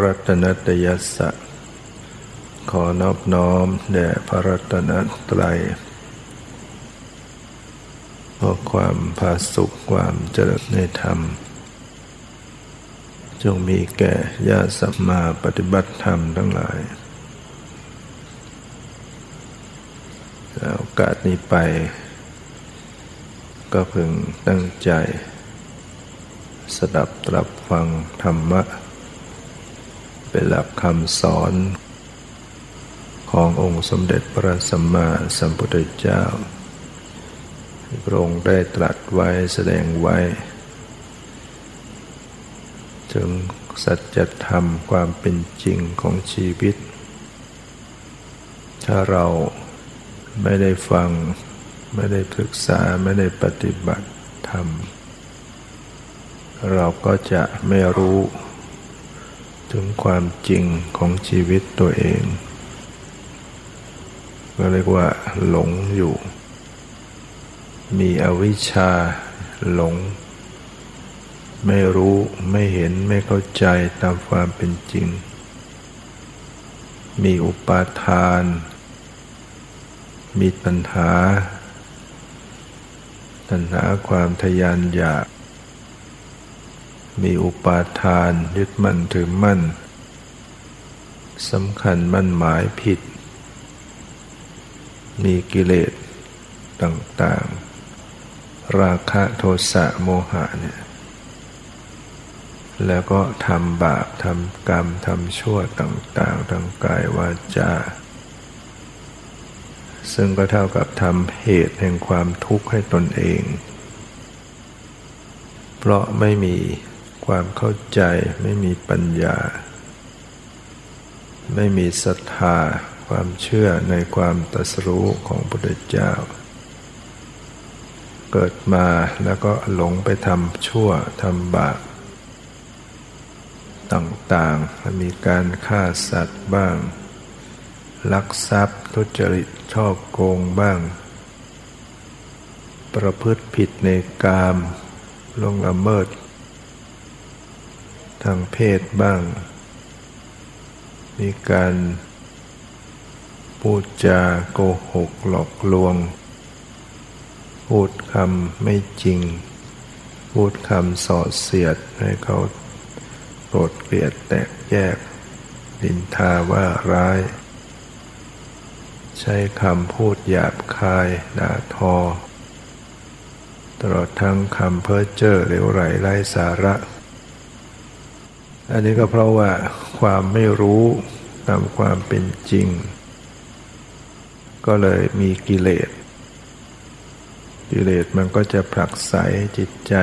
รัตนตยัสสะ ขอนอบน้อมแด่พระรัตนตรัยเพราะความผาสุขความเจริญในธรรม จงมีแก่ญาติสัมมาปฏิบัติธรรมทั้งหลายโอกาสนี้ไป ก็พึงตั้งใจ สดับตรับฟังธรรมะ เป็นหลักคำสอนขององค์สมเด็จพระสัมมาสัมพุทธเจ้าที่พระองค์ได้ตรัสไว้แสดงไว้ ถึงสัจธรรมความเป็นจริงของชีวิต ถ้าเราไม่ได้ฟัง ไม่ได้ศึกษาไม่ได้ปฏิบัติธรรม เราก็จะไม่รู้ ถึงความจริงของชีวิตตัวเองก็เรียกว่า หลงอยู่ มีอวิชชาหลง ไม่รู้ไม่เห็นไม่เข้าใจตามความเป็นจริง มีอุปาทาน มีตัณหา ตัณหาความทยานอยาก มีอุปาทานยึดมั่นถือมั่นสำคัญมั่นหมายผิด มีกิเลสต่างๆ ราคะโทสะโมหะเนี่ยแล้วก็ทำบาปทำกรรมทำชั่วต่างๆทางกายวาจาซึ่งก็เท่ากับทำเหตุแห่งความทุกข์ให้ตนเอง เพราะไม่มี ความเข้าใจไม่มีปัญญา ไม่มีศรัทธาความเชื่อในความตรัสรู้ของพระพุทธเจ้า เกิดมาแล้วก็หลงไปทำชั่วทำบาปต่างๆ มีการฆ่าสัตว์บ้าง ลักทรัพย์ทุจริตชอบโกงบ้าง ประพฤติผิดในกามลงละเมิด ทางเพศบ้าง มีการพูดจาโกหกหลอกลวง พูดคำไม่จริง พูดคำส่อเสียดให้เขาโกรธเกลียดแตกแยก ดินทาว่าร้าย ใช้คำพูดหยาบคายด่าทอ ตลอดทั้งคำเพ้อเจ้อเหลวไหลไร้สาระ อันนี้ก็เพราะว่าความไม่รู้ตามความเป็นจริง ก็เลยมีกิเลส กิเลสมันก็จะผลักไสจิตใจ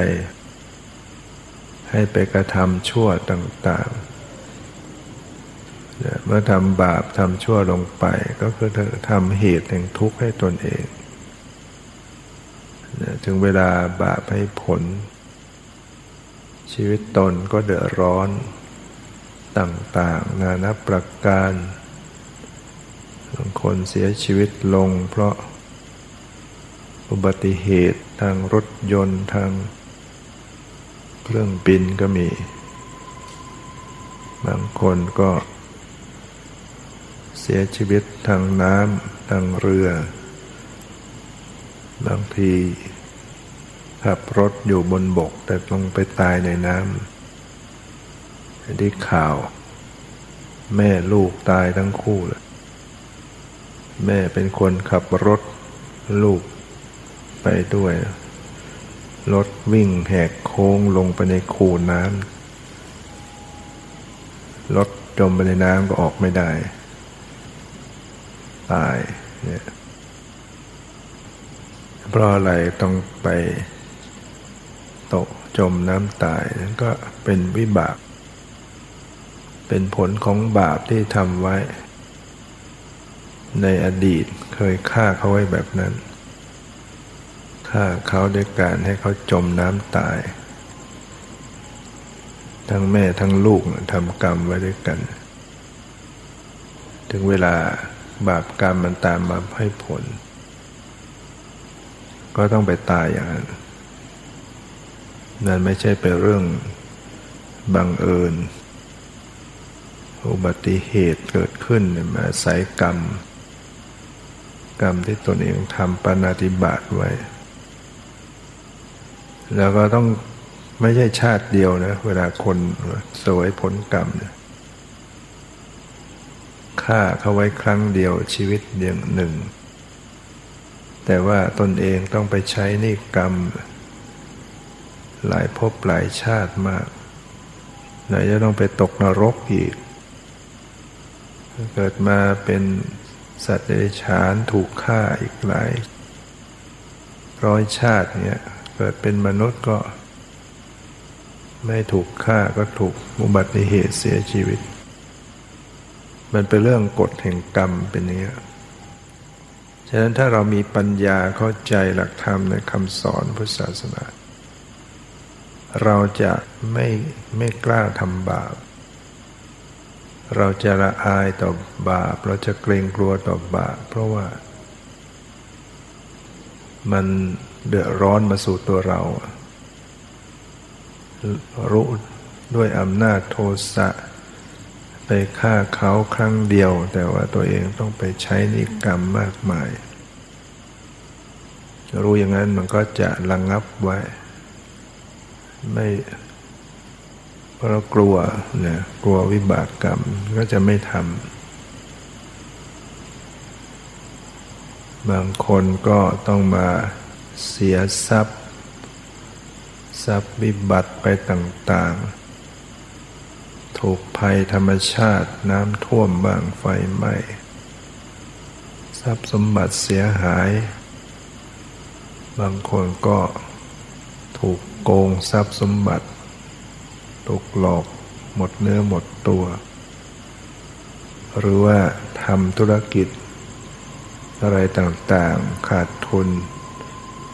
ให้ไปกระทำชั่วต่างๆ เมื่อทำบาปทำชั่วลงไป ก็คือทำเหตุแห่งทุกข์ให้ตนเอง ถึงเวลาบาปให้ผล ชีวิตตนก็เดือดร้อนต่างๆ นานับประการบางคนเสียชีวิตลงเพราะอุบัติเหตุทางรถยนต์ทางเครื่องบินก็มี บางคนก็ เสียชีวิตทางน้ำทางเรือ บางที ขับรถอยู่บนบก แต่ลงไปตายในน้ำได้ข่าว แม่ลูกตายทั้งคู่เลยแม่เป็นคนขับรถลูกไปด้วย รถวิ่งแหกโค้งลงไปในคูน้ำรถจมไปในน้ำก็ออกไม่ได้ ตายเนี่ยเพราะอะไรต้องไป จมน้ำตายนั่นก็เป็นวิบาก เป็นผลของบาปที่ทำไว้ ในอดีตเคยฆ่าเขาไว้แบบนั้นฆ่าเขาด้วยการให้เขาจมน้ำตาย ทั้งแม่ทั้งลูกทำกรรมไว้ด้วยกัน ถึงเวลาบาปกรรมมันตามมาให้ผล ก็ต้องไปตายอย่างนั้น นั่นไม่ใช่เป็นเรื่องบังเอิญ อุบัติเหตุเกิดขึ้นมาสายกรรม กรรมที่ตนเองทำปาฏิบัติไว้ แล้วก็ต้องไม่ใช่ชาติเดียวนะ เวลาคนสวยผลกรรมเนี่ยฆ่าเขาไว้ครั้งเดียวชีวิตเดียวหนึ่ง แต่ว่าตนเองต้องไปใช้นี่กรรม หลายภพหลายชาติมากไหนจะต้องไปตกนรกอีก เกิดมาเป็นสัตว์เดรัจฉานถูกฆ่าอีกหลาย ร้อยชาติเนี่ยเกิดเป็นมนุษย์ก็ ไม่ถูกฆ่าก็ถูกอุบัติเหตุเสียชีวิต มันเป็นเรื่องกฎแห่งกรรมเป็นอย่างนี้ฉะนั้นถ้าเรามีปัญญาเข้าใจหลักธรรมในคำสอนพุทธศาสนา เราจะไม่ไม่กล้าทำบาป เราจะละอายต่อบาป เราจะเกรงกลัวต่อบาป เพราะว่า มันเดือดร้อนมาสู่ตัวเรา รู้ด้วยอำนาจโทสะไปฆ่าเขาครั้งเดียว แต่ว่าตัวเองต้องไปใช้นิกรรมมากมาย รู้อย่างนั้นมันก็จะระงงับไว้ ไม่เพราะกลัวเนี่ยกลัววิบากกรรมก็จะไม่ทำบางคนก็ต้องมาเสียทรัพย์ ทรัพย์วิบัติไปต่างๆ ถูกภัยธรรมชาติน้ำท่วมบ้างไฟไหม้ทรัพย์สมบัติเสียหาย บางคนก็ถูก โกงทรัพย์สมบัติถูกหลอกหมดเนื้อหมดตัว หรือว่าทำธุรกิจ อะไรต่างๆขาดทุน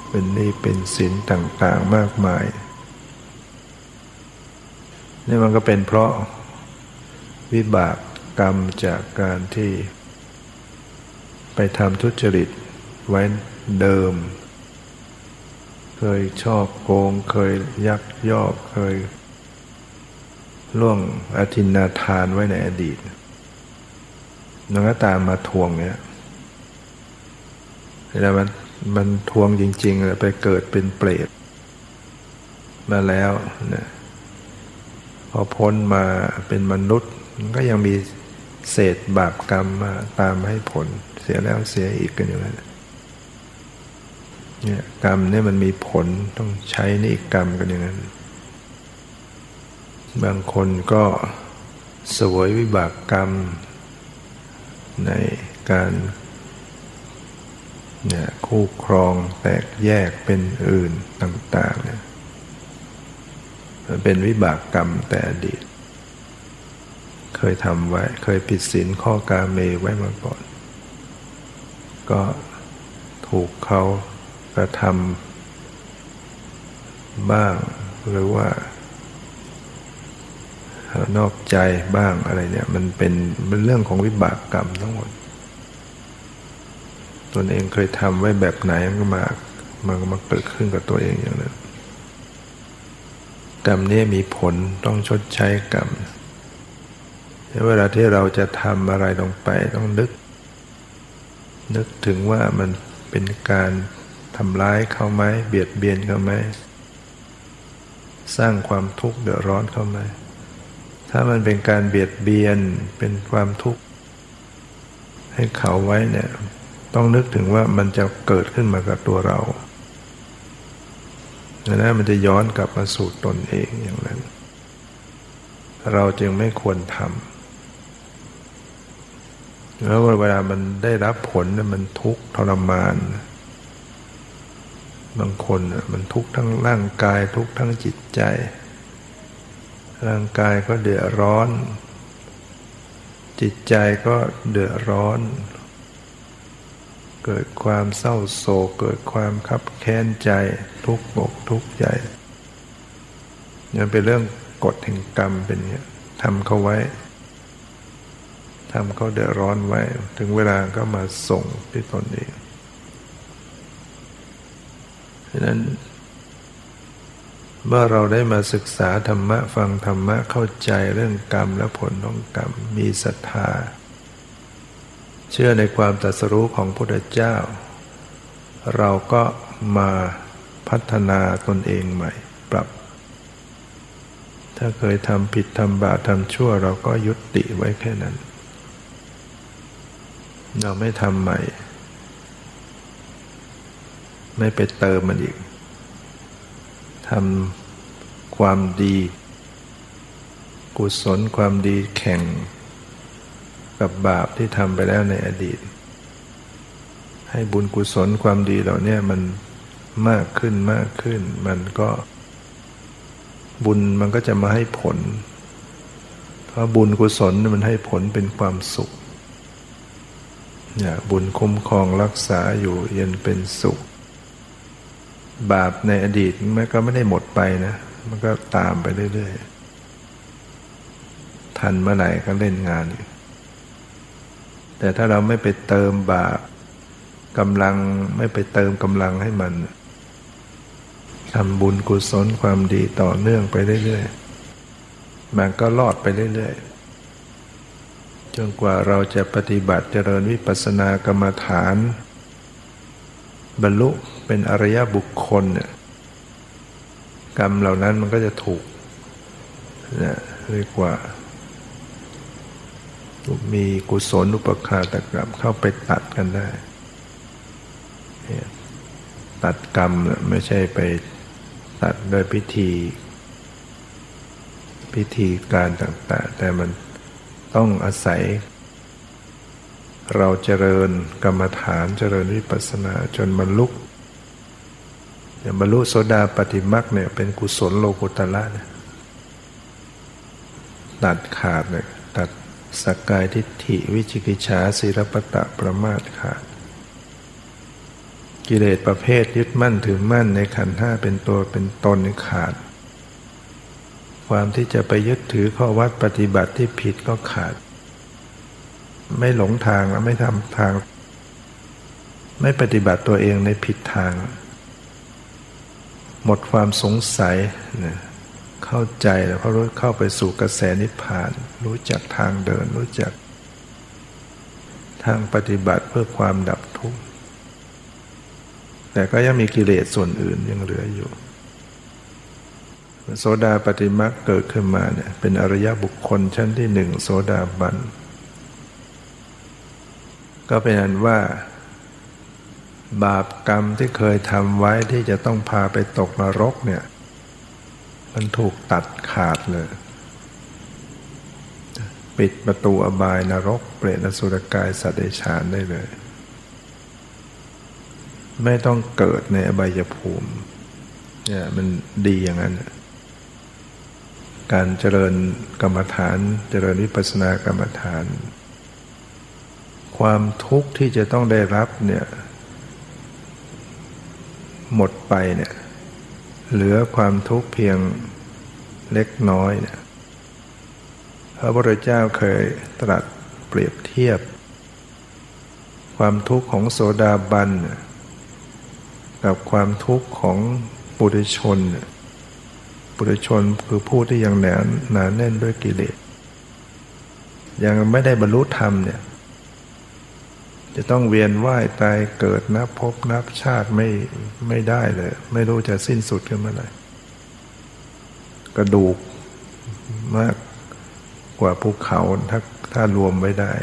เป็นหนี้เป็นสินต่างๆมากมายนี่มันก็เป็นเพราะวิบากกรรมจากการที่ ไปทำทุจริตไว้เดิม เคยชอบโกง เคยยักยอกเคย ล่วงอธินาทานไว้ในอดีตมันก็ตามมาทวงเนี่ยแล้วมันมันทวงจริงๆเลยไปเกิดเป็นเปรตมาแล้วเนี่ยพอพ้นมาเป็นมนุษย์มันก็ยังมีเศษบาปกรรมมาตามให้ผลเสียแล้วเสียอีกกันอยู่นั้น เนี่ยกรรมเนี่ยมันมีผลต้องใช้นี่กรรมกันอย่างนั้น บางคนก็สวยวิบากกรรม ในการเนี่ยคู่ครองแตกแยกเป็นอื่นต่างๆเนี่ยมันเป็นวิบากกรรมแต่อดีต เคยทำไว้ เคยผิดศีลข้อกาเมไว้มาก่อน ก็ถูกเขา กระทำบ้างหรือว่านอกใจบ้างอะไรเนี่ยมันเป็นเป็นเรื่องของวิบากกรรมทั้งหมดตนเองเคยทำไว้แบบไหนมันก็มามันก็มาเกิดขึ้นกับตัวเองอย่างนั้นกรรมนี้มีผลต้องชดใช้กรรมเวลาที่เราจะทำอะไรลงไปต้องนึก นึกถึงว่ามันเป็นการ ทำร้ายเขาไหมเบียดเบียนเขาไหมสร้างความทุกข์เดือดร้อนเขาไหมถ้ามันเป็นการเบียดเบียนเป็นความทุกข์ ให้เขาไว้เนี่ย ต้องนึกถึงว่ามันจะเกิดขึ้นมากับตัวเราดังนั้นมันจะย้อนกลับมาสู่ตนเองอย่างนั้น เราจึงไม่ควรทำแล้วเวลามันได้รับผลมันทุกข์ทรมาน บางคนมันทุกข์ทั้งร่างกายทุกข์ทั้งจิตใจ ร่างกายก็เดือดร้อน จิตใจก็เดือดร้อน เกิดความเศร้าโศก เกิดความคับแค้นใจ ทุกบกทุกใจนี่เป็นเรื่องกฎแห่งกรรมเป็นเนี้ยทำเขาไว้ทำเขาเดือดร้อนไว้ ถึงเวลาก็มาส่งที่ตนเองฉะนั้น เมื่อเราได้มาศึกษาธรรมะฟังธรรมะเข้าใจเรื่องกรรมและผลของกรรม มีศรัทธา เชื่อในความตรัสรู้ของพระพุทธเจ้า เราก็มาพัฒนาตนเองใหม่ ปรับ ถ้าเคยทำผิดทำบาปทำชั่ว เราก็ยุติไว้แค่นั้น เราไม่ทำใหม่ ไม่ไปเติมมันอีกทำความดี กุศลความดีแข่ง กับบาปที่ทำไปแล้วในอดีต ให้บุญกุศลความดีเหล่านี้มันมากขึ้นมากขึ้น มันก็บุญมันก็จะมาให้ผล เพราะบุญกุศลมันให้ผลเป็นความสุขเนี่ยบุญคุ้มครองรักษาอยู่เย็นเป็นสุข บาปในอดีตมันก็ไม่ได้หมดไปนะ มันก็ตามไปเรื่อยๆ ทันเมื่อไหร่ก็เล่นงานอยู่แต่ถ้าเราไม่ไปเติมบาปกำลังไม่ไปเติมกำลังให้มันทำบุญกุศลความดีต่อเนื่องไปเรื่อยๆ มันก็รอดไปเรื่อยๆ จนกว่าเราจะปฏิบัติเจริญวิปัสสนากรรมฐาน บรรลุ เป็นอริยบุคคลเนี่ยกรรมเหล่านั้นมันก็จะถูกเนี่ยเรียกว่า มีกุศลอุปคาตกรรมเข้าไปตัดกันได้ ตัดกรรมไม่ใช่ไปตัดโดยพิธี พิธีการต่าง ๆ แต่มันต้องอาศัย เราเจริญกรรมฐานเจริญวิปัสสนาจนมันลุก บรรลุโสดาปฏิมักเนี่ยเป็นกุศลโลกุตละเนี่ยตัดขาดเลยตัดสกกายทิฏฐิวิจิกิจฉาศิรปตะประมาทขาด กิเลสประเภทยึดมั่นถือมั่นในขันธ์ห้าเป็นตัวเป็นตนขาด ความที่จะไปยึดถือข้อวัดปฏิบัติที่ผิดก็ขาด ไม่หลงทางและไม่ทำทาง ไม่ปฏิบัติตัวเองในผิดทาง หมดความสงสัยนะเข้าใจแล้วเขารู้เข้าไปสู่กระแสนิพพาน รู้จักทางเดิน รู้จัก ทางปฏิบัติเพื่อความดับทุกข์แต่ก็ยังมีกิเลสส่วนอื่นยังเหลืออยู่โสดาปฏิมักเกิดขึ้นมาเนี่ยเป็นอริยบุคคลชั้นที่หนึ่งโสดาบัน ก็เป็นอันว่า บาปกรรมที่เคยทำไว้ที่จะต้องพาไปตกนรกเนี่ย มันถูกตัดขาดเลย ปิดประตูอบายนรก เปรตสุรกายสัตว์เดชานได้เลย ไม่ต้องเกิดในอบายภูมิ เนี่ยมันดีอย่างนั้น การเจริญกรรมฐาน เจริญวิปัสสนากรรมฐาน ความทุกข์ที่จะต้องได้รับเนี่ย หมดไปเนี่ยเหลือความทุกข์เพียงเล็กน้อยเนี่ยพระพุทธเจ้าเคยตรัสเปรียบเทียบ ความทุกข์ของโสดาบัน กับความทุกข์ของปุถุชน ปุถุชนคือผู้ที่ยังหนาหนาแน่นด้วยกิเลส ยังไม่ได้บรรลุธรรมเนี่ย จะต้องเวียนว่ายตายเกิดนับพบนับชาติไม่ไม่ได้เลย ไม่รู้จะสิ้นสุดกันเมื่อไหร่กระดูกมากกว่าภูเขาถ้าถ้ารวมไว้ได้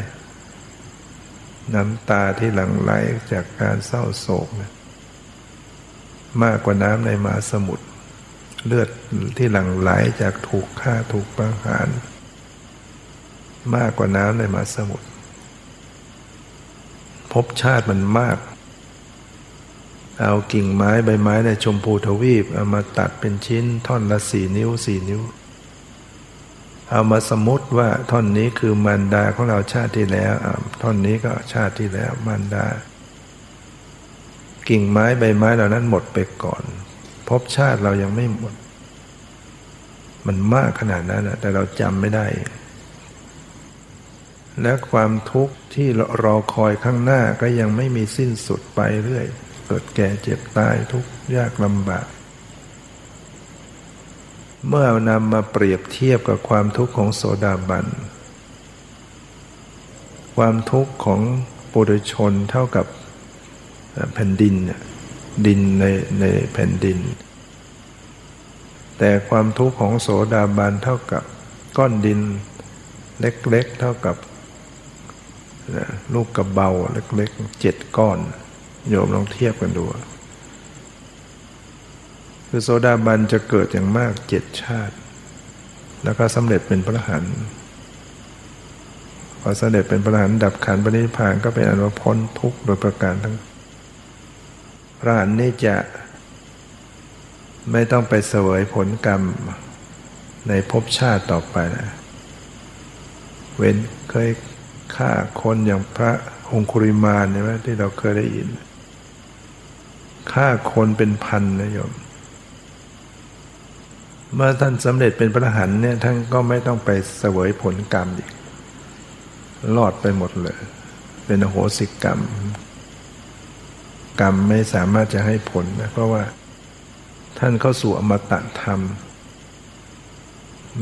น้ำตาที่หลั่งไหลจากการเศร้าโศกนะมากกว่าน้ำในมหาสมุทรเลือดที่หลั่งไหลจากถูกฆ่าถูกประหาร มากกว่าน้ำในมหาสมุทร ภพชาติมันมาก เอากิ่งไม้ใบไม้ในชมพูทวีปเอามาตัดเป็นชิ้นท่อนละสี่นิ้วสี่นิ้ว เอามาสมมติว่าท่อนนี้คือมารดาของเราชาติที่แล้วท่อนนี้ก็ชาติที่แล้วมารดา กิ่งไม้ใบไม้เหล่านั้นหมดไปก่อนภพชาติเรายังไม่หมด มันมากขนาดนั้นนะแต่เราจำไม่ได้ และความทุกข์ที่รอคอยข้างหน้าก็ยังไม่มีสิ้นสุดไปเรื่อย เกิดแก่เจ็บตายทุกข์ยากลำบาก เมื่อนำมาเปรียบเทียบกับความทุกข์ของโสดาบัน ความทุกข์ของปุถุชนเท่ากับแผ่นดิน ดินในในแผ่นดิน แต่ความทุกข์ของโสดาบันเท่ากับก้อนดินเล็กๆเท่ากับ ลูกกระเบาเล็กๆเจ็ดก้อน โยมลองเทียบกันดู คือโสดาบันจะเกิดอย่างมากเจ็ดชาติ แล้วก็สำเร็จเป็นพระหันพอสำเร็จเป็นพระหันดับขันปณิพานก็เป็นอนุพ้นทุกข์โดยประการทั้งพระหันนี่จะไม่ต้องไปเสวยผลกรรมในภพชาติต่อไปนะเว้นเคย ฆ่าคนอย่างพระองคุริมานใช่ไหมที่เราเคยได้ยินฆ่าคนเป็นพันนะโยม เมื่อท่านสำเร็จเป็นพระหันเนี่ยท่านก็ไม่ต้องไปเสวยผลกรรมอีกรอดไปหมดเลย เป็นโหสิกรรม กรรมไม่สามารถจะให้ผลนะเพราะว่าท่านเข้าสู่อมตะธรรม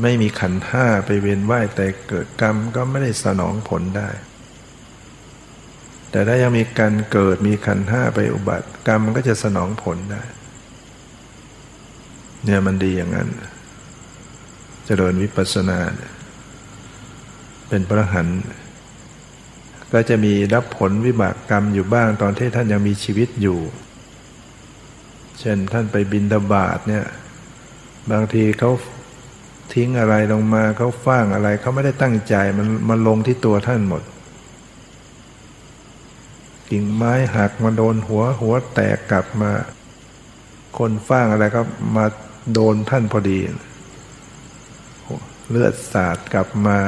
ไม่มีขันห้าไปเวียนว่ายแต่เกิดกรรมก็ไม่ได้สนองผลได้ แต่ถ้ายังมีการเกิดมีขันห้าไปอุบัติกรรมมันก็จะสนองผลได้ เนี่ยมันดีอย่างนั้นจเจริญวิปัสสนาเป็นพระหันก็จะมีรับผลวิบากกรรมอยู่บ้างตอนที่ท่านยังมีชีวิตอยู่ เช่นท่านไปบินตบาทเนี่ยบางทีเขา ทิ้งอะไรลงมาเขาฟ้างอะไรเขาไม่ได้ตั้งใจมันมันลงที่ตัวท่านหมด กิ่งไม้หักมาโดนหัวหัวแตกกลับมา คนฟ้างอะไรก็มาโดนท่านพอดี เลือดสาดกลับมา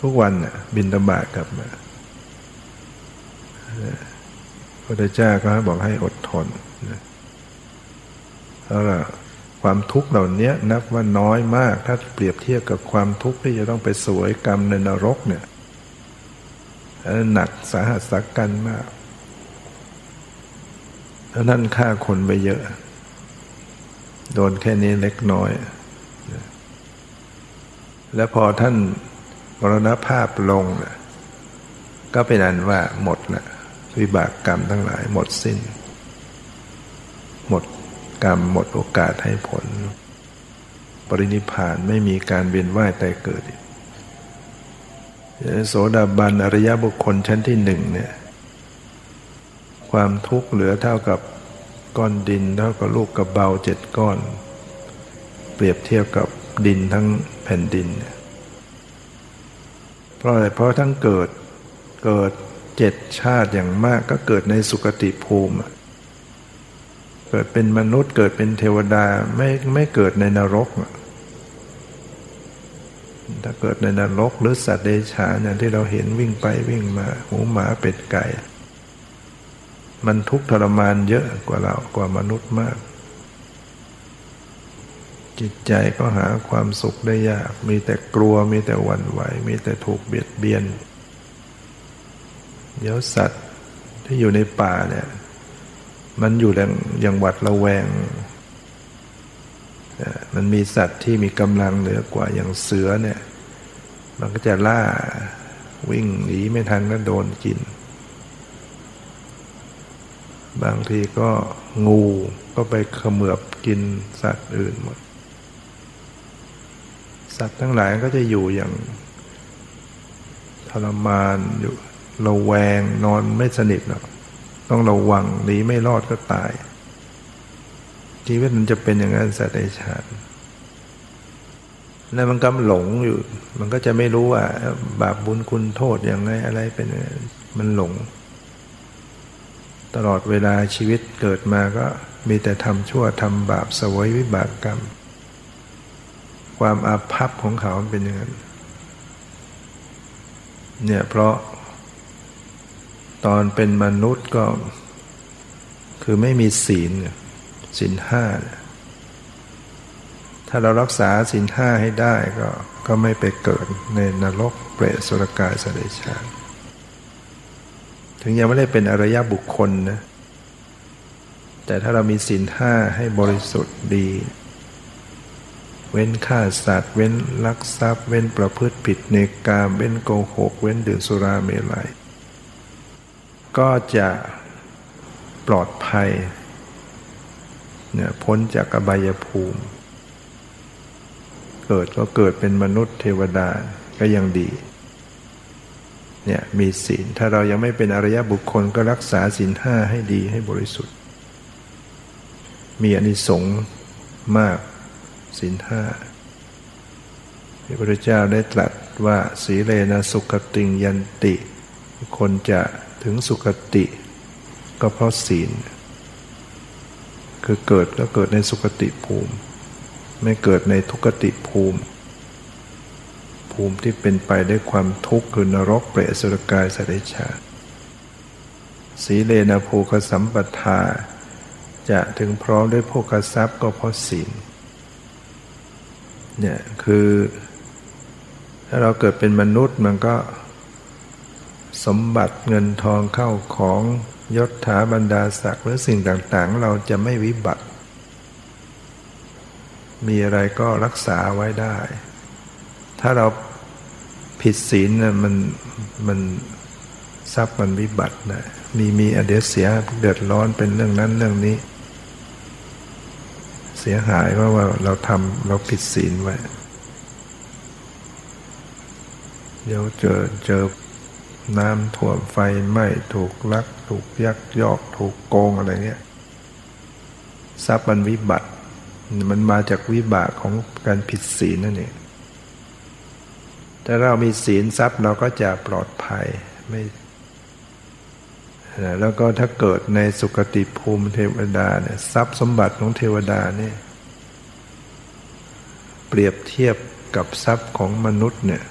ทุกวันบินตบาทกลับมาพระเจ้าก็บอกให้อดทนแล้วล่ะ ความทุกข์เหล่านี้นับว่าน้อยมาก ถ้าเปรียบเทียบกับความทุกข์ที่จะต้องไปสวยกรรมในนรกเนี่ยหนักสาหัสสักกันมากแล้วนั่นฆ่าคนไปเยอะ โดนแค่นี้เล็กน้อย แล้วพอท่านมรณภาพลงก็เป็นอันว่าหมดละวิบากกรรมทั้งหลายหมดสิ้น หมด กรรมหมดโอกาสให้ผล ปรินิพานไม่มีการเวียนว่ายตายเกิดโสดาบันอริยบุคคลชั้นที่หนึ่งเนี่ยความทุกข์เหลือเท่ากับก้อนดินเท่ากับลูกกับเบาเจ็ดก้อน เปรียบเทียบกับดินทั้งแผ่นดิน เพราะอะไรเพราะทั้งเกิดเกิดเจ็ดชาติอย่างมากก็เกิดในสุคติภูมิ เกิดเป็นมนุษย์เกิดเป็นเทวดาไม่ไม่เกิดในนรก ถ้าเกิดในนรกหรือสัตว์เดชานอย่างที่เราเห็นวิ่งไปวิ่งมาหมูหมาเป็ดไก่ มันทุกข์ทรมานเยอะกว่าเรากว่ามนุษย์มาก จิตใจก็หาความสุขได้ยาก มีแต่กลัวมีแต่หวั่นไหว มีแต่ถูกเบียดเบียนเดี๋ยวสัตว์ที่อยู่ในป่าเนี่ย มันอยู่อย่างอย่างหวัดระแวง มันมีสัตว์ที่มีกำลังเหนือกว่าอย่างเสือเนี่ย มันก็จะล่าวิ่งหนีไม่ทันก็โดนกิน บางทีก็งูก็ไปเขมือบกินสัตว์อื่นหมด สัตว์ทั้งหลายก็จะอยู่อย่างทรมานอยู่ระแวงนอนไม่สนิทหรอก ต้องระวังหนีไม่รอดก็ตาย ชีวิตมันจะเป็นอย่างนั้นสัตว์ในชาติแล้วมันก็หลงอยู่ มันก็จะไม่รู้ว่า บาปบุญคุณโทษอย่างไรอะไรเป็นมันหลง ตลอดเวลาชีวิตเกิดมาก็มีแต่ทำชั่วทำบาปสวยวิบากกรรม ความอาภัพของเขาเป็นอย่างนั้นเนี่ยเพราะ ตอนเป็นมนุษย์ก็ คือไม่มีศีลศีลห้า ถ้าเรารักษาศีลห้าให้ได้ก็ก็ไม่ไปเกิดในนรกเปรตสุรกายสเดชาถึงยังไม่ได้เป็นอริยบุคคลนะแต่ถ้าเรามีศีลห้าให้บริสุทธิ์ดี เว้นฆ่าสัตว์ เว้นลักทรัพย์ เว้นประพฤติผิดในกาม เว้นโกหก เว้นดื่มสุราเมลัย ก็จะปลอดภัยเนี่ยพ้นจากอบายภูมิ เกิดก็เกิดเป็นมนุษย์เทวดาก็ยังดีเนี่ยมีศีลถ้าเรายังไม่เป็นอริยบุคคลก็รักษาศีลห้าให้ดีให้บริสุทธิ์ มีอนิสงส์มากศีลห้าพระพุทธเจ้าได้ตรัสว่าสีเลนะสุขติงยันติ คนจะ ถึงสุขติก็เพราะศีล คือเกิดก็เกิดในสุขติภูมิ ไม่เกิดในทุกติภูมิ ภูมิที่เป็นไปด้วยความทุกข์คือนรกเปรตสุรกายสัตว์ชาสีเลนะภูคสัมปทา จะถึงพร้อมด้วยโภคทรัพย์ก็เพราะศีลเนี่ยคือ ถ้าเราเกิดเป็นมนุษย์มันก็ สมบัติเงินทองเข้าของยศถาบรรดาศักดิ์หรือสิ่งต่างๆ เราจะไม่วิบัติ มีอะไรก็รักษาไว้ได้ ถ้าเราผิดศีลนะมันมันทรัพย์มันวิบัตินะมีมีอเดียเสียเดือดร้อนเป็นเรื่องนั้นเรื่องนี้ เสียหายว่าะว่าเราทำเราผิดศีลไว้เดี๋ยวเจอเจอ น้ำท่วมไฟไหม้ถูกลัก ถูกยักยอก ถูกโกงอะไรเงี้ยทรัพย์มันวิบัติ มันมาจากวิบากของการผิดศีลนั่นเองถ้าเรามีศีลทรัพย์เราก็จะปลอดภัยไม่แล้วก็ถ้าเกิดในสุคติภูมิเทวดาเนี่ยทรัพย์สมบัติของเทวดาเนี่ยเปรียบเทียบกับทรัพย์ของมนุษย์เนี่ย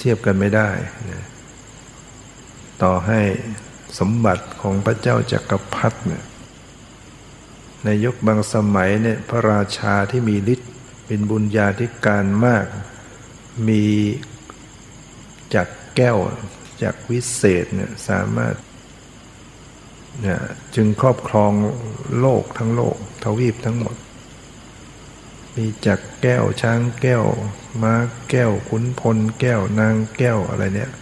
เทียบกันไม่ได้นะต่อให้สมบัติของพระเจ้าจักรพรรดิเนี่ยในยุคบางสมัยเนี่ยพระราชาที่มีฤทธิ์เป็นบุญญาธิการมาก มีจากแก้วจากวิเศษเนี่ยสามารถเนี่ยจึงครอบครองโลกทั้งโลกทวีปทั้งหมด มีจากแก้วช้างแก้ว ม้าแก้วขุนพลแก้วนางแก้วอะไรเนี่ย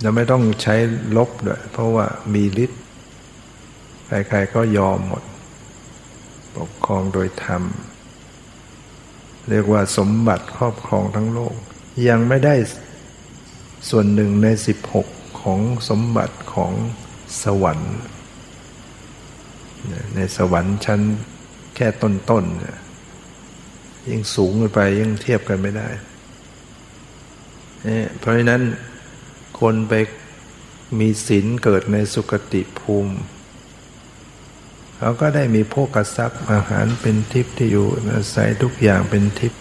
เราไม่ต้องใช้ลบด้วยเพราะว่ามีฤทธิ์ใครๆก็ยอมหมด ปกครองโดยธรรม เรียกว่าสมบัติครอบครองทั้งโลก ยังไม่ได้ส่วนหนึ่งในสิบหกของสมบัติของสวรรค์ ในสวรรค์ชั้น แค่ต้นๆยิ่งสูงขึ้นไปยิ่งเทียบกันไม่ได้ เพราะฉะนั้นคนไปมีศีลเกิดในสุคติภูมิเขาก็ได้มีโภกทรัพย์อาหารเป็นทิพย์ที่อยู่อาศัยทุกอย่างเป็นทิพย์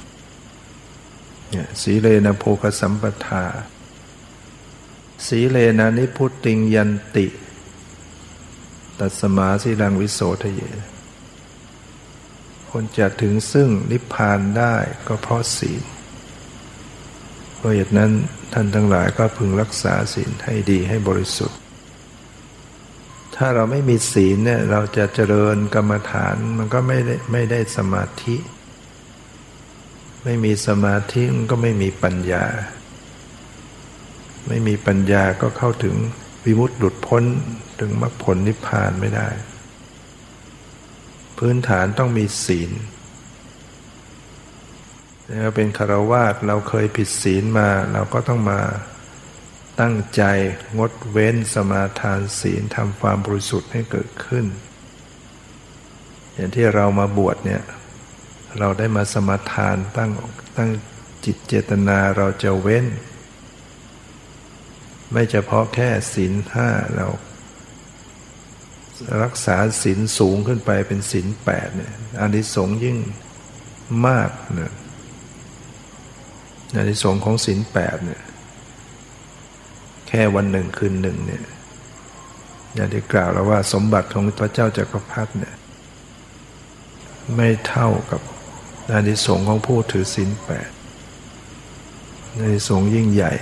เนี่ยสีเลนะโภคสัมปทา สีเลนะนิพุตติงยันติ ตัสมาสีลังวิโสทะเย คนจะถึงซึ่งนิพพานได้ก็เพราะศีลเพราะเหตุนั้นท่านทั้งหลายก็พึงรักษาศีลให้ดีให้บริสุทธิ์ ถ้าเราไม่มีศีลเนี่ยเราจะเจริญกรรมฐานมันก็ไม่ได้ไม่ได้สมาธิ ไม่มีสมาธิมันก็ไม่มีปัญญา ไม่มีปัญญาก็เข้าถึงวิมุตติหลุดพ้นถึงมรรคผลนิพพานไม่ได้ พื้นฐานต้องมีศีลเราเป็นคารวาสเราเคยผิดศีลมา เราก็ต้องมาตั้งใจงดเว้นสมาทานศีลทำความบริสุทธิ์ให้เกิดขึ้น อย่างที่เรามาบวชเนี่ย เราได้มาสมาทานตั้งตั้งจิตเจตนาเราจะเว้น ไม่เฉพาะแค่ศีลห้าเรา รักษาศีลสูงขึ้นไปเป็นศีลแปดเนี่ยอานิสงส์ยิ่งมากเนี่ยอานิสงส์ของศีลแปดเนี่ยแค่วันหนึ่งคืนหนึ่งเนี่ยอย่างที่กล่าวแล้วว่าสมบัติของพระเจ้าจากักรพรรดิเนี่ยไม่เท่ากับอานิสงส์ของผู้ถือศีลแปดอานิสงส์ยิ่งใหญ่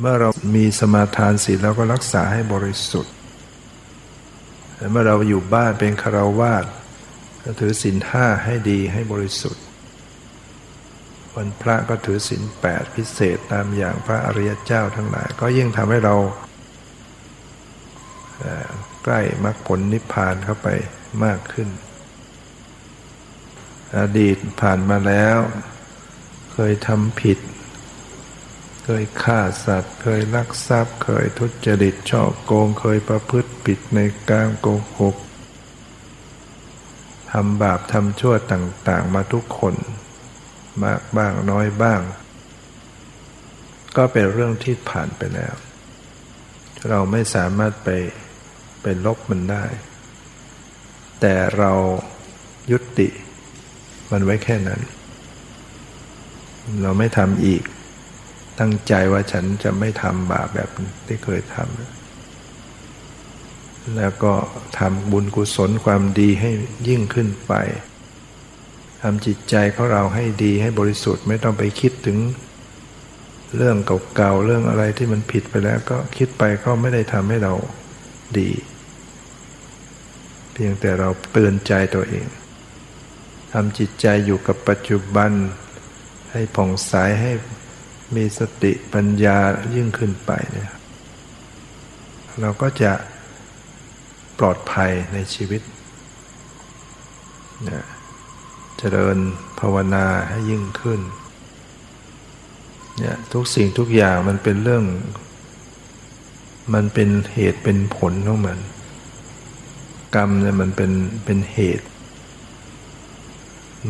เมื่อเรามีสมาทานศีลแล้วก็รักษาให้บริสุทธิ์เมื่อเราอยู่บ้านเป็นคารวาสก็ถือศีลห้าให้ดีให้บริสุทธิ์ วันพระก็ถือศีลแปดพิเศษตามอย่างพระอริยเจ้าทั้งหลาย ก็ยิ่งทำให้เราใกล้มรรคผลนิพพานเข้าไปมากขึ้น อดีตผ่านมาแล้ว เคยทำผิด ยฆ่าสัตว์ เคยลักทรัพย์ เคยทุจริตช่อโกงเคยประพฤติผิดในการโกหกทำบาปทำชั่วต่างๆ มาทุกคน มากบ้างน้อยบ้าง ก็เป็นเรื่องที่ผ่านไปแล้ว เราไม่สามารถไปไปลบมันได้ แต่เรายุติมันไว้แค่นั้น เราไม่ทำอีก ตั้งใจว่าฉันจะไม่ทำบาปแบบที่เคยทำแล้วก็ทำบุญกุศลความดีให้ยิ่งขึ้นไปทำจิตใจของเราให้ดีให้บริสุทธิ์ไม่ต้องไปคิดถึง เรื่องเก่าๆเรื่องอะไรที่มันผิดไปแล้วก็คิดไปก็ไม่ได้ทำให้เราดี เพียงแต่เราเตือนใจตัวเองทำจิตใจอยู่กับปัจจุบัน ให้ผ่องใสให้ มีสติปัญญายิ่งขึ้นไปเนี่ยเราก็จะปลอดภัยในชีวิตเนี่ยเจริญภาวนาให้ยิ่งขึ้นเนี่ยทุกสิ่งทุกอย่างมันเป็นเรื่อง มันเป็นเหตุเป็นผลของมัน กรรมเนี่ยมันเป็นเป็นเหตุ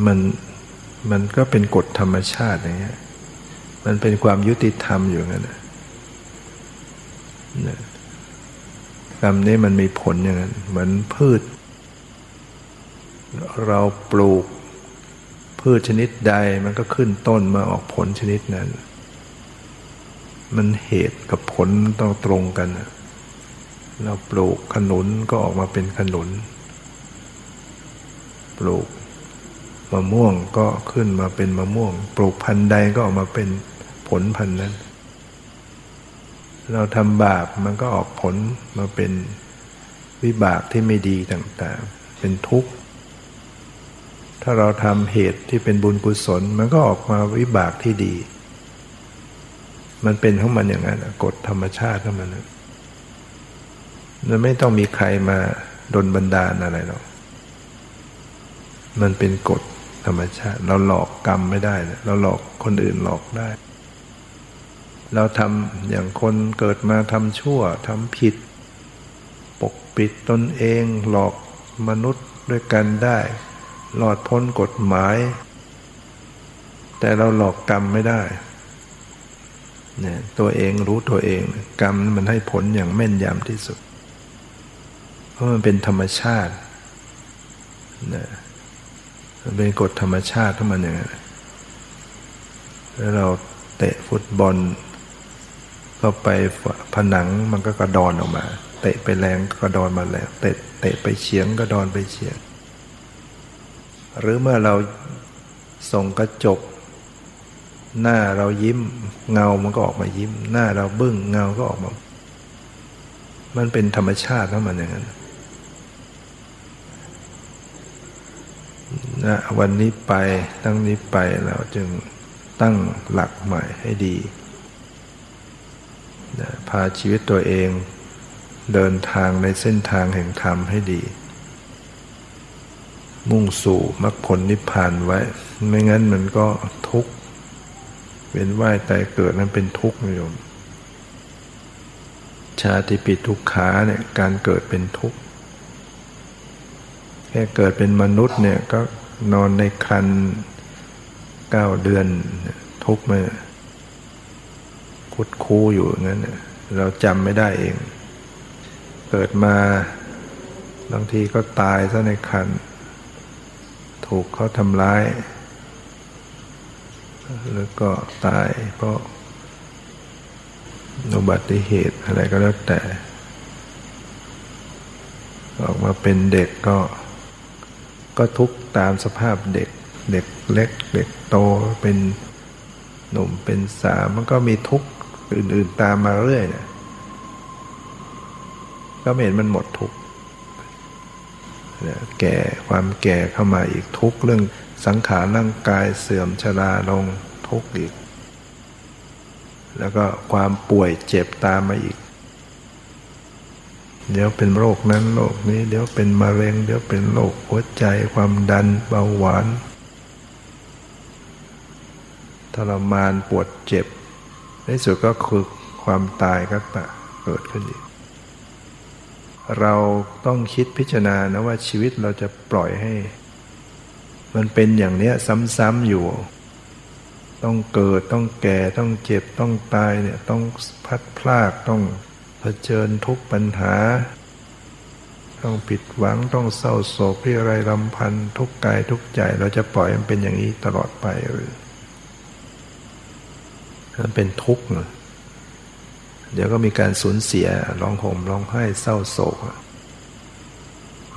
มันมันก็เป็นกฎธรรมชาติอย่างเงี้ย มันเป็นความยุติธรรมอยู่งั้นนะกรรมนี้มันมีผลอย่างนั้น เหมือนพืช เราปลูกพืชชนิดใดมันก็ขึ้นต้นมาออกผลชนิดนั้น มันเหตุกับผลต้องตรงกัน เราปลูกขนุนก็ออกมาเป็นขนุน ปลูกมะม่วงก็ขึ้นมาเป็นมะม่วง ปลูกพันธุ์ใดก็ออกมาเป็น ผลพันธ์นั้น เราทำบาปมันก็ออกผลมาเป็นวิบากที่ไม่ดีต่างๆ เป็นทุกข์ ถ้าเราทำเหตุที่เป็นบุญกุศล มันก็ออกมาวิบากที่ดี มันเป็นของมันอย่างนั้นกฎธรรมชาติของมันนะมันไม่ต้องมีใครมาดนบันดาลอะไรหรอก มันเป็นกฎธรรมชาติ เราหลอกกรรมไม่ได้ เราหลอกคนอื่นหลอกได้ เราทำอย่างคนเกิดมาทำชั่วทำผิด ปกปิดตนเองหลอกมนุษย์ด้วยกันได้หลอดพ้นกฎหมาย แต่เราหลอกกรรมไม่ได้เนี่ยตัวเองรู้ตัวเอง กรรมมันให้ผลอย่างแม่นยำที่สุด เพราะมันเป็นธรรมชาตินะมันเป็นกฎธรรมชาติทั้งมันอย่างนั้นแล้วเราเตะฟุตบอล เข้าไปผนังมันก็กระดอนออกมา เตะไปแรงก็กระดอนมาแล้วเตะเตะไปเฉียงก็ดอนไปเฉียง หรือเมื่อเราส่งกระจก หน้าเรายิ้ม เงามันก็ออกมายิ้ม หน้าเราบึ้งเงาก็ออกมา มันเป็นธรรมชาติของมันอย่างนั้นนะวันนี้ไปตั้งนี้ไปเราจึงตั้งหลักใหม่ให้ดี พาชีวิตตัวเองเดินทางในเส้นทางแห่งธรรมให้ดี มุ่งสู่มรรคผลนิพพานไว้ ไม่งั้นมันก็ทุกข์เป็นว่ายตายเกิดนั้นเป็นทุกข์นิยมชาติปิทุกขาเนี่ยการเกิดเป็นทุกข์แค่เกิดเป็นมนุษย์เนี่ยก็นอนในครันเก้าเดือนทุกข์มา คุดคูอยู่งั้นเราจำไม่ได้เอง เกิดมาบางทีก็ตายซะในคัน ถูกเขาทำร้าย แล้วก็ตายเพราะอุบัติเหตุอะไรก็แล้วแต่ ออกมาเป็นเด็กก็ ก็ทุกตามสภาพเด็ก เด็กเล็ก เด็กโตเป็นหนุ่มเป็นสาวมันก็มีทุกข์ อื่น ๆ ตามมาเรื่อยเนี่ยก็ไม่เห็นมันหมดทุกข์แก่ความแก่เข้ามาอีกทุกเรื่องสังขารร่างกายเสื่อมชราลงทุกอีก แล้วก็ความป่วยเจ็บตามมาอีก เดี๋ยวเป็นโรคนั้นโรคนี้ เดี๋ยวเป็นมะเร็ง เดี๋ยวเป็นโรคหัวใจความดันเบาหวานทรมานปวดเจ็บ ในสุดก็คือความตายก็เกิดขึ้นอีก เราต้องคิดพิจารณานะว่าชีวิตเราจะปล่อยให้ มันเป็นอย่างเนี้ยซ้ำๆอยู่ ต้องเกิดต้องแก่ต้องเจ็บต้องตายเนี่ยต้องพัดพลากต้องเผชิญทุกปัญหา ต้องผิดหวังต้องเศร้าโศกพิไรลำพันทุกกายทุกใจเราจะปล่อยมันเป็นอย่างนี้ตลอดไปหรือ มันเป็นทุกข์เดี๋ยวก็มีการสูญเสียร้องห่มร้องไห้เศร้าโศก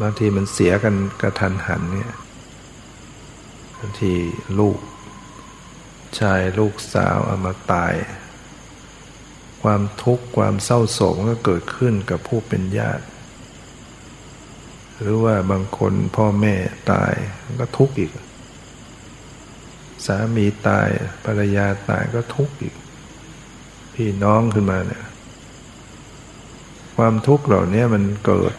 บางทีมันเสียกันกระทันหันเนี่ยบางทีลูก ชายลูกสาวเอามาตาย ความทุกข์ความเศร้าโศกก็เกิดขึ้นกับผู้เป็นญาติ หรือว่าบางคนพ่อแม่ตายก็ทุกข์อีก สามีตายภรรยาตายก็ทุกข์อีก พี่น้องขึ้นมาเนี่ย ความทุกข์เหล่านี้มันเกิด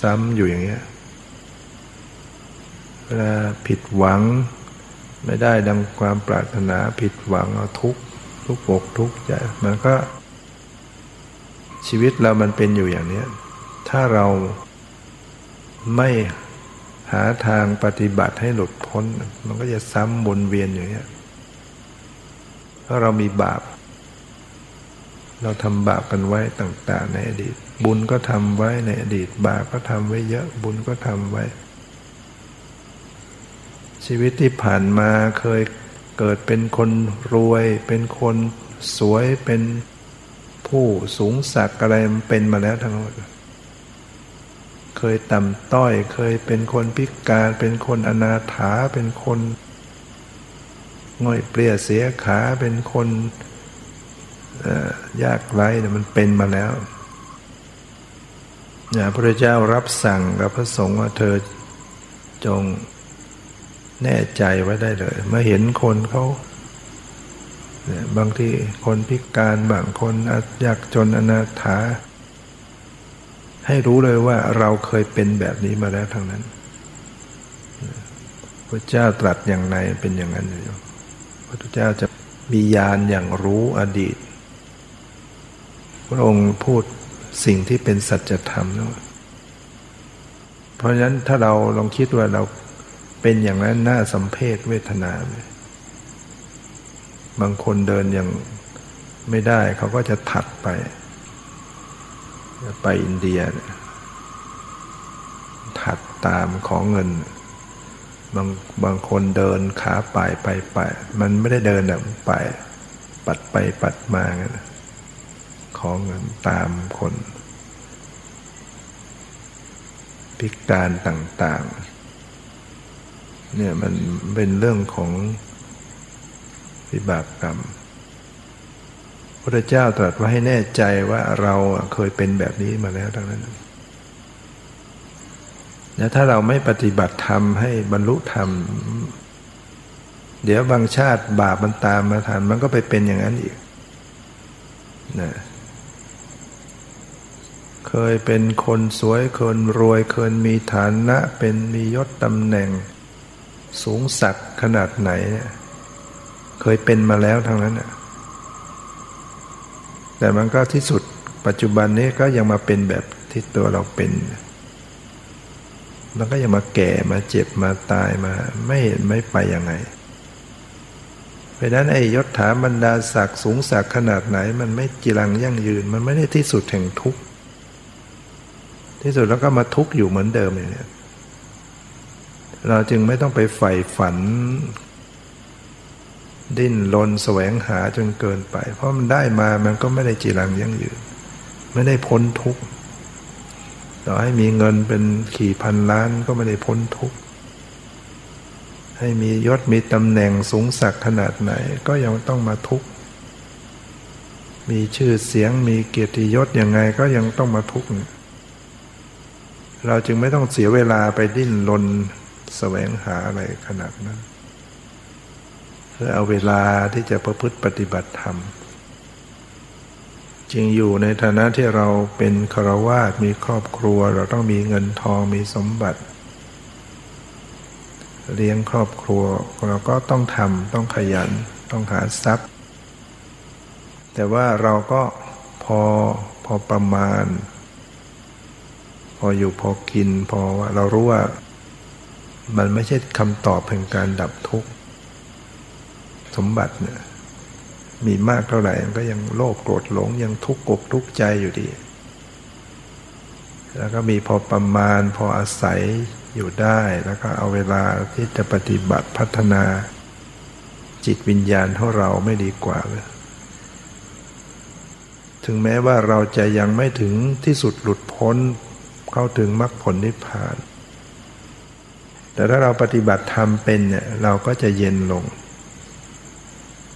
ซ้ำอยู่อย่างเงี้ย เวลาผิดหวัง ไม่ได้ดังความปรารถนาผิดหวังเอาทุกข์ทุกอกทุกข์ใจมันก็ ชีวิตเรามันเป็นอยู่อย่างเนี้ย ถ้าเราไม่ หาทางปฏิบัติให้หลุดพ้น มันก็จะซ้ำวนเวียนอย่างนี้เพราะเรามีบาป เราทำบาปกันไว้ต่าง ๆ ในอดีต บุญก็ทำไว้ในอดีต บาปก็ทำไว้เยอะ บุญก็ทำไว้ ชีวิตที่ผ่านมาเคยเกิดเป็นคนรวย เป็นคนสวยเป็นผู้สูงสักอะไรมันเป็นมาแล้วทั้งหมด ยต่ำต้อย เคยเป็นคนพิการ เป็นคนอนาถา เป็นคนง่อยเปลี่ยเสียขา เป็นคนยากไร้มันเป็นมาแล้วนี่ยพระเจ้ารับสั่งกับพระสงฆ์ว่าเธอจงแน่ใจไว้ได้เลยเมื่อเห็นคนเขาบางทีคนพิการบางคนยากจนอนาถา ให้รู้เลยว่าเราเคยเป็นแบบนี้มาแล้วทั้งนั้นพระเจ้าตรัสอย่างไรเป็นอย่างนั้นอยู่พระเจ้าจะมีญาณอย่างรู้อดีต พระองค์พูดสิ่งที่เป็นสัจธรรมนะเพราะฉะนั้นถ้าเราลองคิดว่าเราเป็นอย่างนั้นน่าสัมเพศเวทนาไหมบางคนเดินอย่างไม่ได้เขาก็จะถัดไป ไปอินเดีย ถัดตามของเงิน บางบางคนเดินขาไปไปไป มันไม่ได้เดินแบบไป ปัดไปปัดมาเงี้ยของเงินตามคน พิการต่าง ๆ เนี่ยมันเป็นเรื่องของวิบากกรรม พระเจ้าตรัสว่าให้แน่ใจว่าเราเคยเป็นแบบนี้มาแล้วทั้งนั้นแล้วถ้าเราไม่ปฏิบัติธรรมให้บรรลุธรรม เดี๋ยวบางชาติบาปมันตามมาทันมันก็ไปเป็นอย่างนั้นอีกนะเคยเป็นคนสวยคนรวยเคยมีฐานะ เป็นมียศตำแหน่ง สูงสักขนาดไหน เคยเป็นมาแล้วทั้งนั้นนะ แต่มันก็ที่สุดปัจจุบันนี้ก็ยังมาเป็นแบบที่ตัวเราเป็นมันก็ยังมาแก่มาเจ็บมาตายมา ไม่เห็นไม่ไปยังไง เพราะนั้นไอ้ยศถาบรรดาศักดิ์สูงศักดิ์ขนาดไหน มันไม่จีรังยั่งยืน มันไม่ได้ที่สุดแห่งทุกข์ที่สุดแล้วก็มาทุกข์อยู่เหมือนเดิมอย่างนี้เราจึงไม่ต้องไปใฝ่ฝัน ดิ้นรนแสวงหาจนเกินไป เพราะมันได้มามันก็ไม่ได้จีรังยั่งยืน ไม่ได้พ้นทุกข์ต่อให้มีเงินเป็นขี่พันล้านก็ไม่ได้พ้นทุกข์ให้มียศมีตำแหน่งสูงสักขนาดไหน ก็ยังต้องมาทุกข์มีชื่อเสียงมีเกียรติยศยังไงก็ยังต้องมาทุกข์เราจึงไม่ต้องเสียเวลาไปดิ้นรนแสวงหาอะไรขนาดนั้น เพื่อเอาเวลาที่จะประพฤติปฏิบัติธรรม จึงอยู่ในฐานะที่เราเป็นคารวาสมีครอบครัว เราต้องมีเงินทองมีสมบัติ เลี้ยงครอบครัว เราก็ต้องทำต้องขยันต้องหาทรัพย์ แต่ว่าเราก็พอพอประมาณ พออยู่พอกินพอว่าเรารู้ว่ามันไม่ใช่คำตอบแห่งการดับทุกข์ สมบัติเนี่ยมีมากเท่าไหร่มันก็ยังโลภโกรธหลงยังทุกข์กกทุกข์ใจอยู่ดี แล้วก็มีพอประมาณพออาศัยอยู่ได้แล้วก็เอาเวลาที่จะปฏิบัติพัฒนา จิตวิญญาณของเราไม่ดีกว่าเลยถึงแม้ว่าเราจะยังไม่ถึงที่สุดหลุดพ้น เข้าถึงมรรคผลนิพพาน แต่ถ้าเราปฏิบัติธรรมเป็นเนี่ยเราก็จะเย็นลง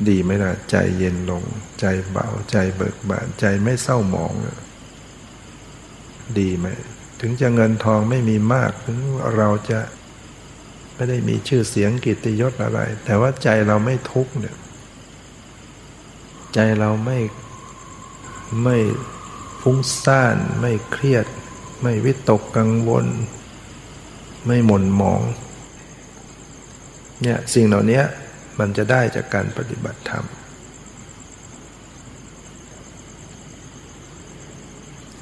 ดีไหมล่ะ ใจเย็นลง ใจเบาใจเบิกบานใจไม่เศร้าหมอง ดีไหม ถึงจะเงินทองไม่มีมากถึงเราจะไม่ได้มีชื่อเสียงกิตติยศอะไร แต่ว่าใจเราไม่ทุกข์เนี่ย ใจเราไม่ไม่ฟุ้งซ่าน ไม่เครียด ไม่วิตกกังวล ไม่หม่นหมองเนี่ยสิ่งเหล่านี้ มันจะได้จากการปฏิบัติธรรม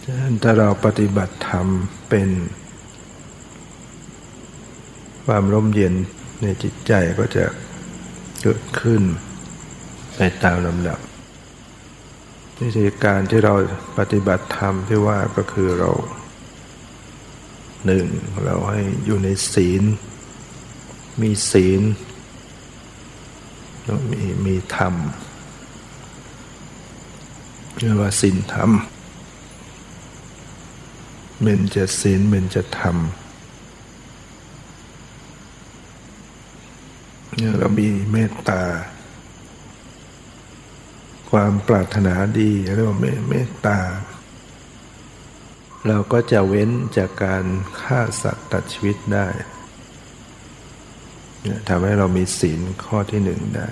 ฉะนั้นถ้าเราปฏิบัติธรรมเป็น ความร่มเย็นในจิตใจก็จะเกิดขึ้นไปตามลำดับวิธีการที่เราปฏิบัติธรรมที่ว่าก็คือเราหนึ่งเราให้อยู่ในศีล มีศีล มีมีธรรมเรียกว่าศีลธรรมเบญจะศีลเบญจะธรรมเนี่ยเรามีเมตตา ความปรารถนาดีเรียกว่าเมตตา เราก็จะเว้นจากการฆ่าสัตว์ตัดชีวิตได้ ทำให้เรามีศีลข้อที่หนึ่งได้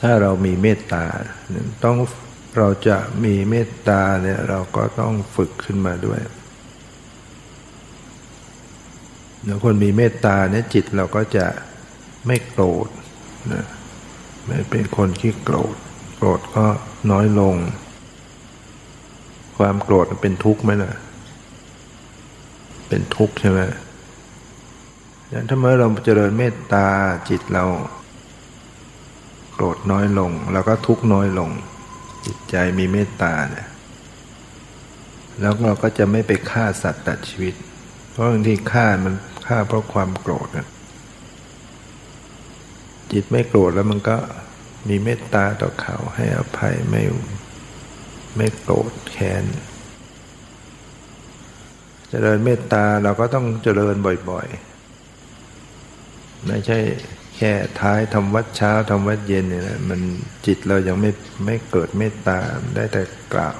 ถ้าเรามีเมตตาต้องเราจะมีเมตตาเนี่ยเราก็ต้องฝึกขึ้นมาด้วยแล้วคนมีเมตตาเนี่ยจิตเราก็จะไม่โกรธนะไม่เป็นคนที่โกรธ โกรธก็น้อยลง ความโกรธเป็นทุกข์ไหมล่ะ เป็นทุกข์ใช่ไหม ถ้าเมื่อเราเจริญเมตตาจิตเราโกรธน้อยลงเราก็ทุกข์น้อยลง จิตใจมีเมตตาเนี่ยแล้วเราก็จะไม่ไปฆ่าสัตว์ตัดชีวิต เพราะบางทีฆ่ามันฆ่าเพราะความโกรธนะจิตไม่โกรธแล้วมันก็มีเมตตาต่อเขาให้อภัยไม่ไม่โกรธแค้นเจริญเมตตาเราก็ต้องเจริญบ่อย ๆ ไม่ใช่แค่ท้ายทำวัดเช้าทำวัดเย็นเนี่ยนะมันจิตเรายังไม่ไม่เกิดเมตตาได้แต่กล่าว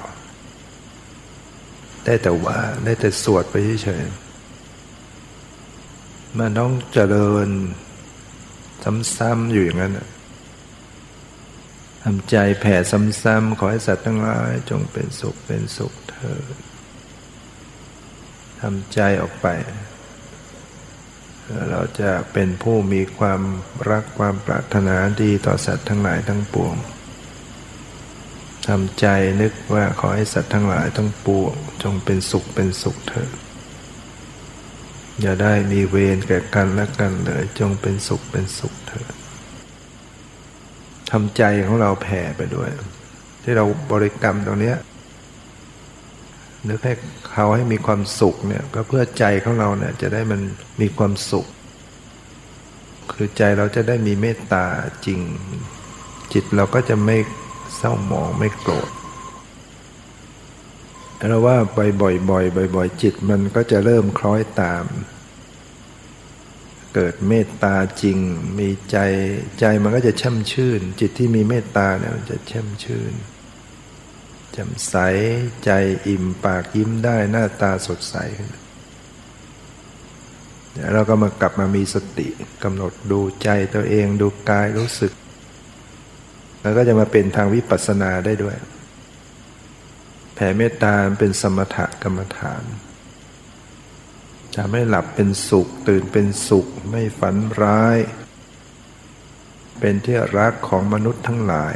ได้แต่ว่าได้แต่สวดไปเฉยๆมันต้องเจริญซ้ำๆอยู่อย่างนั้นทำใจแผ่ซ้ำๆขอให้สัตว์ทั้งหลายจงเป็นสุขเป็นสุขเถิดทำใจออกไป เราจะเป็นผู้มีความรักความปรารถนาดีต่อสัตว์ทั้งหลายทั้งปวงทำใจนึกว่าขอให้สัตว์ทั้งหลายทั้งปวงจงเป็นสุขเป็นสุขเถิดอย่าได้มีเวรแก่กันและกันเลยจงเป็นสุขเป็นสุขเถิดทำใจของเราแผ่ไปด้วย ที่เราบริกรรมตรงนี้ นึกให้เขาให้มีความสุขเนี่ยก็เพื่อใจของเราเนี่ยจะได้มันมีความสุข คือใจเราจะได้มีเมตตาจริง จิตเราก็จะไม่เศร้าหมองไม่โกรธเราว่าบ่อยๆบ่อยๆบ่อยๆจิตมันก็จะเริ่มคล้อยตาม เกิดเมตตาจริง มีใจใจมันก็จะช่ำชื่น จิตที่มีเมตตาเนี่ยมันจะช่ำชื่น จำใสใจอิ่มปากยิ้มได้หน้าตาสดใสขึ้นเราก็มากลับมามีสติกำหนดดูใจตัวเองดูกายรู้สึก แล้วก็จะมาเป็นทางวิปัสสนาได้ด้วย แผ่เมตตาเป็นสมถกรรมฐานจะไม่หลับเป็นสุข ตื่นเป็นสุข ไม่ฝันร้าย เป็นที่รักของมนุษย์ทั้งหลาย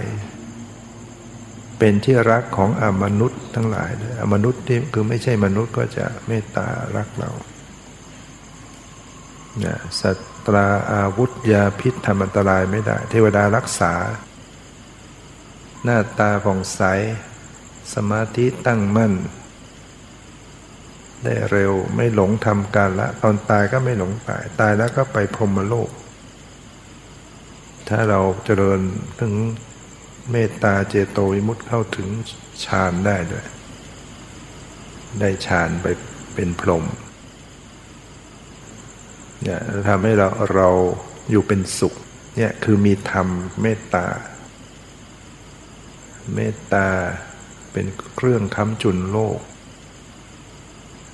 เป็นที่รักของอมนุษย์ทั้งหลายเลยอมนุษย์ที่คือไม่ใช่มนุษย์ก็จะเมตตารักเราเนี่ยสัตราอาวุธยาพิษทำอันตรายไม่ได้ เทวดารักษา หน้าตาผ่องใส สมาธิตั้งมั่น ได้เร็วไม่หลงทำการละ ตอนตายก็ไม่หลงตาย ตายแล้วก็ไปพรหมโลก ถ้าเราเจริญถึง เมตตาเจโตวิมุตต์เข้าถึงฌานได้ด้วย ได้ฌานไปเป็นพรหมเนี่ยทำให้เราเราอยู่เป็นสุขเนี่ยคือมีธรรมเมตตา เมตตาเป็นเครื่องค้ำจุนโลก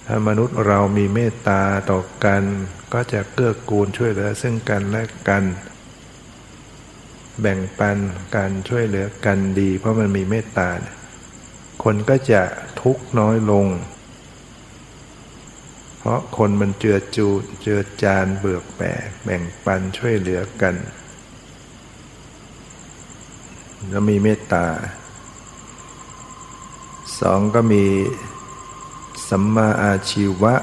ถ้ามนุษย์เรามีเมตตาต่อกันก็จะเกื้อกูลช่วยเหลือซึ่งกันและกัน แบ่งปันการช่วยเหลือกันดี เพราะมันมีเมตตา คนก็จะทุกข์น้อยลง เพราะคนมันเจือจูดเจือจานเบือกแบกแบ่งปันช่วยเหลือกันแล้วมีเมตตาสองก็มีสัมมาอาชีวะ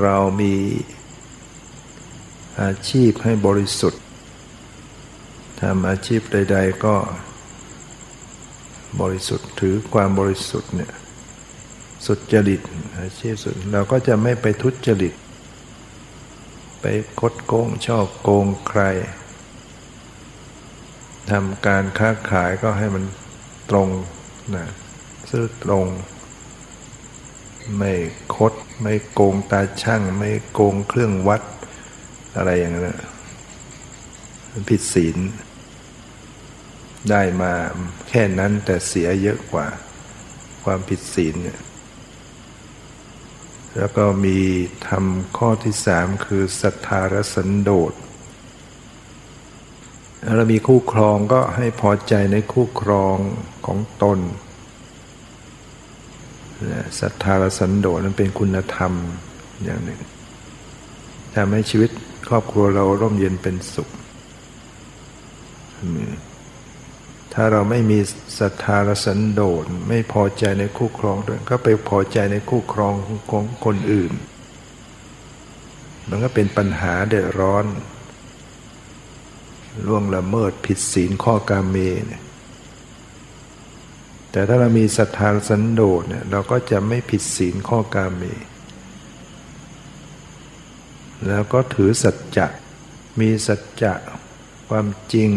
เรามีอาชีพให้บริสุทธิ์ ทำอาชีพใด ๆ ก็บริสุทธิ์ถือความบริสุทธิ์เนี่ยสุดจริตอาชีพสุดเราก็จะไม่ไปทุจริต ไปคดโกงชอบโกงใครทำการค้าขายก็ให้มันตรงนะซื่อตรง ไม่คด ไม่โกงตาช่าง ไม่โกงเครื่องวัดอะไรอย่างนั้นผิดศีล ได้มาแค่นั้นแต่เสียเยอะกว่าความผิดศีลเนี่ยแล้วก็มีทำข้อที่สามคือศรัทธารสันโดษแล้วมีคู่ครองก็ให้พอใจในคู่ครองของตนศรัทธาและสันโดษนั้นเป็นคุณธรรมอย่างหนึ่งทำให้ชีวิตครอบครัวเราร่มเย็นเป็นสุข ถ้าเราไม่มีศรัทธาและสันโดษไม่พอใจในคู่ครองด้วยก็ไปพอใจในคู่ครองของคนอื่น มันก็เป็นปัญหาเดือดร้อนล่วงละเมิดผิดศีลข้อกาเมเนี่ยแต่ถ้าเรามีศรัทธาสันโดษเนี่ยเราก็จะไม่ผิดศีลข้อกาเม แล้วก็ถือสัจจะ มีสัจจะความจริง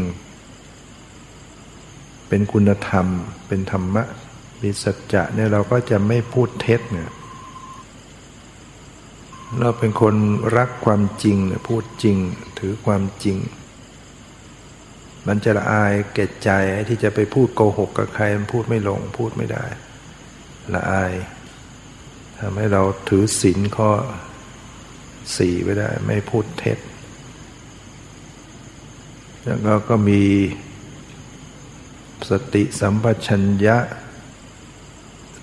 เป็นคุณธรรม เป็นธรรมะมีสัจจะเนี่ยเราก็จะไม่พูดเท็จเนี่ยเราเป็นคนรักความจริงเนี่ยพูดจริงถือความจริง มันจะละอายเกตใจที่จะไปพูดโกหกกับใครมันพูดไม่ลงพูดไม่ได้ ละอายทำให้เราถือศีลข้อสี่ไม่ได้ ไม่พูดเท็จแล้วก็ก็มี สติสัมปชัญญะ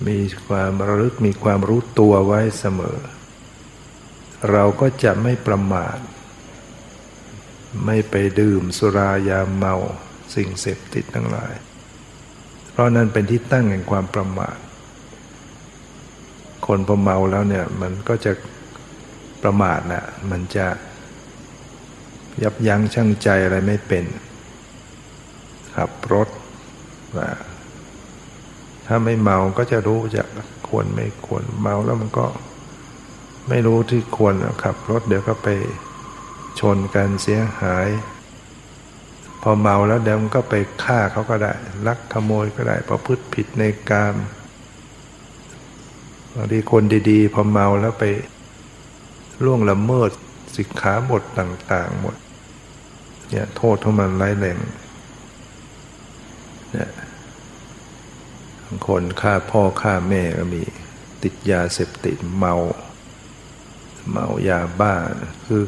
มีความระลึกมีความรู้ตัวไว้เสมอ เราก็จะไม่ประมาท ไม่ไปดื่มสุรายาเมาสิ่งเสพติดทั้งหลาย เพราะนั้นเป็นที่ตั้งแห่งความประมาท คนพอเมาแล้วเนี่ยมันก็จะประมาทนะมันจะยับยั้งชั่งใจอะไรไม่เป็นขับรถ ว่า ถ้าไม่เมาก็จะรู้จะควรไม่ควรเมาแล้วมันก็ ไม่รู้ที่ควรขับรถเดี๋ยวก็ไปชนกันเสียหาย พอเมาแล้วเดี๋ยวมันก็ไปฆ่าเขาก็ได้ ลักขโมยก็ได้ประพฤติผิดในกามบางทีคนดีๆ พอเมาแล้วไปล่วงละเมิดสิกขาบทต่าง ๆ หมด เนี่ยโทษของมันร้ายแรง เนี่ยคนฆ่าพ่อฆ่าแม่ก็มี ติดยาเสพติดเมา เมายาบ้าคือ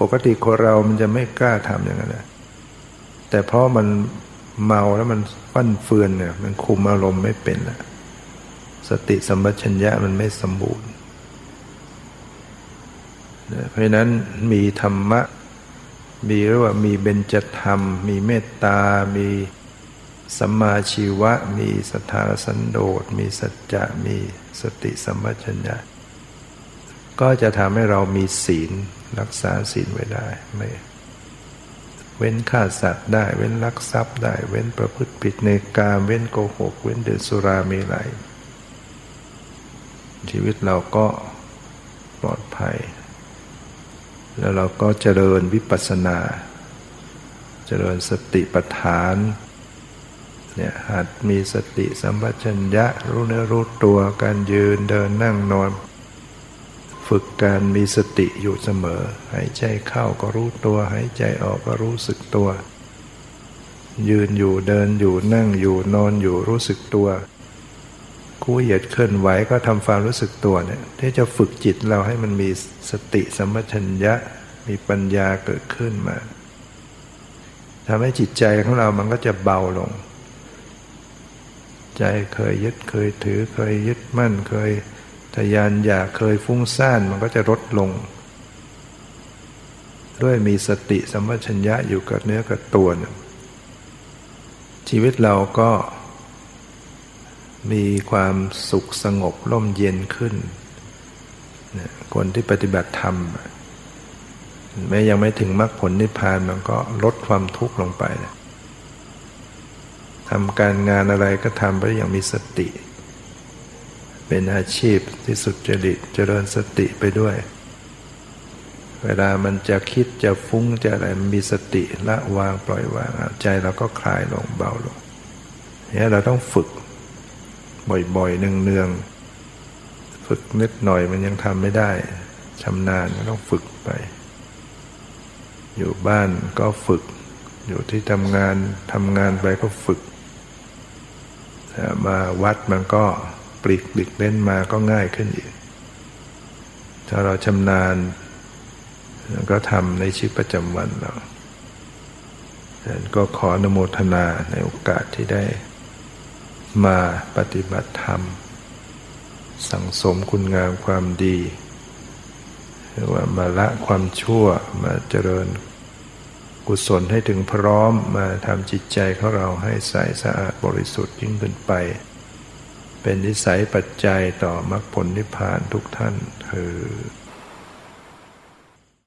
ปกติคนเรามันจะไม่กล้าทำอย่างนั้นนะแต่เพราะมันเมาแล้วมันฟั่นเฟือนเนี่ย มันคุมอารมณ์ไม่เป็นละสติสัมปชัญญะมันไม่สมบูรณ์เพราะนั้นมีธรรมะ มีเรียกว่ามีเบญจธรรม มีเมตตา มี สัมมาชีวะมีสถาสันโดษมีสัจจะมีสติสัมปชัญญะก็จะทำให้เรามีศีลรักษาศีลไว้ได้ไม่เว้นฆ่าสัตว์ได้ เว้นลักทรัพย์ได้ เว้นประพฤติผิดในกามเว้นโกหก เว้นเดื่มสุราเมลัยชีวิตเราก็ปลอดภัย แล้วเราก็เจริญวิปัสสนา เจริญสติปัฏฐาน เนี่ยหัดมีสติสัมปชัญญะรู้เนื้อรู้ตัวการยืนเดินนั่งนอน ฝึกการมีสติอยู่เสมอ หายใจเข้าก็รู้ตัว หายใจออกก็รู้สึกตัว ยืนอยู่เดินอยู่นั่งอยู่นอนอยู่รู้สึกตัวคู่เหยียดเคลื่อนไหวก็ทำความรู้สึกตัวเนี่ยที่จะฝึกจิตเราให้มันมีสติสัมปชัญญะมีปัญญาเกิดขึ้นมาทำให้จิตใจของเรามันก็จะเบาลง ใจเคยยึดเคยถือเคยยึดมั่นเคยทยานอยากเคยฟุ้งซ่านมันก็จะลดลง ด้วยมีสติสัมปชัญญะอยู่กับเนื้อกับตัวชีวิตเราก็มีความสุขสงบร่มเย็นขึ้น คนที่ปฏิบัติธรรม แม้ยังไม่ถึงมรรคผลนิพพานมันก็ลดความทุกข์ลงไป ทำการงานอะไรก็ทำไปอย่างมีสติ เป็นอาชีพที่สุดจริตเจริญสติไปด้วย เวลามันจะคิดจะฟุ้งจะอะไรมันมีสติละวางปล่อยวางใจเราก็คลายลงเบาลงเนี่ยเราต้องฝึกบ่อยๆเนืองๆฝึกนิดหน่อยมันยังทำไม่ได้ชำนาญก็ต้องฝึกไป อยู่บ้านก็ฝึก อยู่ที่ทำงานทำงานไปก็ฝึก มาวัดมันก็ปลีกดิกเล่นมาก็ง่ายขึ้นอีก ถ้าเราชำนาญก็ทำในชีวิตประจำวันเราก็ขออนุโมทนาในโอกาสที่ได้มาปฏิบัติธรรม สังสมคุณงามความดีหรือว่ามาละความชั่วมาเจริญ กุศลให้ถึงพร้อมมาทำจิตใจของเราให้ใสสะอาดบริสุทธิ์ยิ่งขึ้นไป เป็นนิสัยปัจจัยต่อมรรคผลนิพพานทุกท่านเธอ